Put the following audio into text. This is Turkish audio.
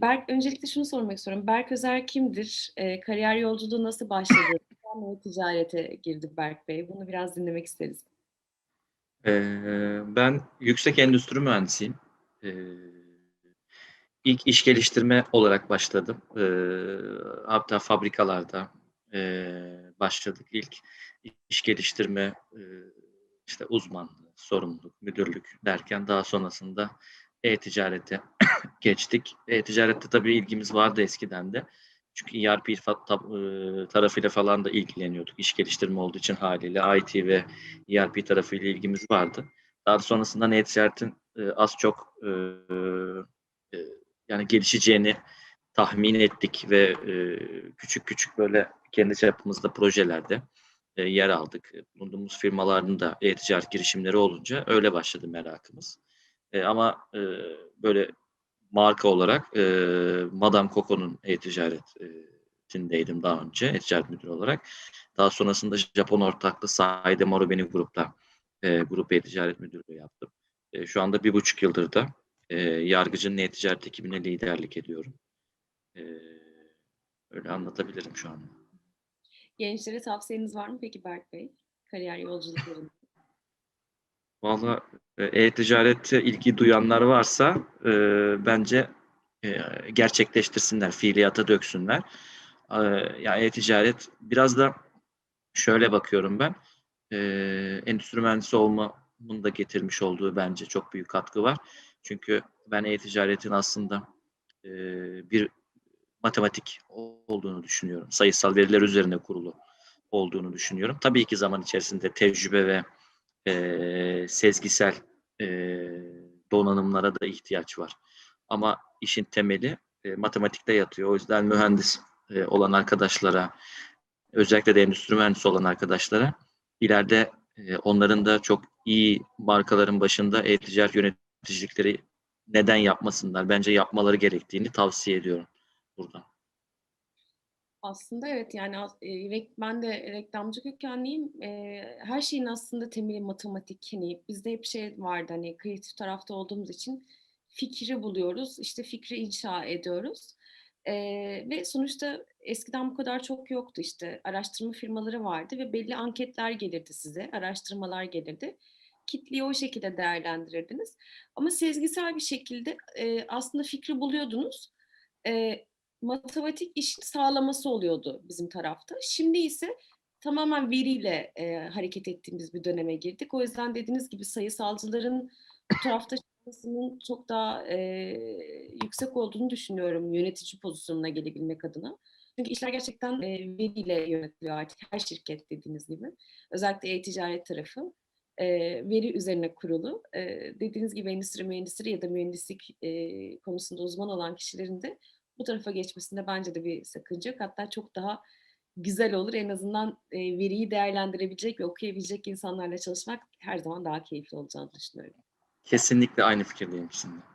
Berk, öncelikle şunu sormak istiyorum. Berk Özer kimdir? Eee, kariyer yolculuğu nasıl başladı? Neden ticarete girdi Berk Bey? Bunu biraz dinlemek isteriz. Eee, ben yüksek endüstri mühendisiyim. Eee, ilk iş geliştirme olarak başladım. Eee, hatta fabrikalarda eee, başladık. İlk iş geliştirme eee, işte uzmanlığı, sorumluluk, müdürlük derken daha sonrasında e-ticarete geçtik. E-ticarette tabii ilgimiz vardı eskiden de. Çünkü ERP eee, tarafıyla falan da ilgileniyorduk. İş geliştirme olduğu için haliyle IT ve ERP tarafıyla ilgimiz vardı. Daha sonrasında e-ticaretin e, az çok e, e, yani gelişeceğini tahmin ettik ve e, küçük küçük böyle kendi çapımızda projelerde e, yer aldık. Bulunduğumuz firmaların da e-ticaret girişimleri olunca öyle başladı merakımız. E, ama e, böyle marka olarak e, Madame Coco'nun e-ticaretindeydim daha önce, e-ticaret müdürü olarak. Daha sonrasında Japon ortaklı Saide Marubeni Grup'ta e, grup e-ticaret müdürlüğü yaptım. E, şu anda bir buçuk yıldır da e, Yargıcı'nın e-ticaret ekibine liderlik ediyorum. E, öyle anlatabilirim şu anda. Gençlere tavsiyeniz var mı peki Berk Bey? Kariyer yolculuklarında. Valla e, e-ticarete ilgi duyanlar varsa e, bence e, gerçekleştirsinler, fiiliyata döksünler. E, ya e-ticaret biraz da şöyle bakıyorum ben. E, endüstri mühendisi olmamın da getirmiş olduğu bence çok büyük katkı var. Çünkü ben e-ticaretin aslında e, bir matematik olduğunu düşünüyorum. Sayısal veriler üzerine kurulu olduğunu düşünüyorum. Tabii ki zaman içerisinde tecrübe ve e, sezgisel e, donanımlara da ihtiyaç var. Ama işin temeli e, matematikte yatıyor. O yüzden mühendis e, olan arkadaşlara, özellikle de endüstri mühendisi olan arkadaşlara ileride e, onların da çok iyi markaların başında e-ticaret yöneticilikleri neden yapmasınlar? Bence yapmaları gerektiğini tavsiye ediyorum buradan. Aslında evet yani e, ben de reklamcı kökenliyim. E, her şeyin aslında temeli matematik. Hani bizde hep şey vardı hani kreatif tarafta olduğumuz için fikri buluyoruz. işte fikri inşa ediyoruz. E, ve sonuçta eskiden bu kadar çok yoktu işte araştırma firmaları vardı ve belli anketler gelirdi size, araştırmalar gelirdi. Kitleyi o şekilde değerlendirirdiniz. Ama sezgisel bir şekilde aslında fikri buluyordunuz. Matematik işin sağlaması oluyordu bizim tarafta. Şimdi ise tamamen veriyle e, hareket ettiğimiz bir döneme girdik. O yüzden dediğiniz gibi sayısalcıların bu tarafta şansının çok daha e, yüksek olduğunu düşünüyorum yönetici pozisyonuna gelebilmek adına. Çünkü işler gerçekten e, veriyle yönetiliyor artık her şirket dediğiniz gibi. Özellikle e-ticaret tarafı e, veri üzerine kurulu. E, dediğiniz gibi endüstri mühendisleri ya da mühendislik e, konusunda uzman olan kişilerin de bu tarafa geçmesinde bence de bir sakınca yok. Hatta çok daha güzel olur. En azından e, veriyi değerlendirebilecek ve okuyabilecek insanlarla çalışmak her zaman daha keyifli olacağını düşünüyorum. Kesinlikle aynı fikirdeyim sizinle.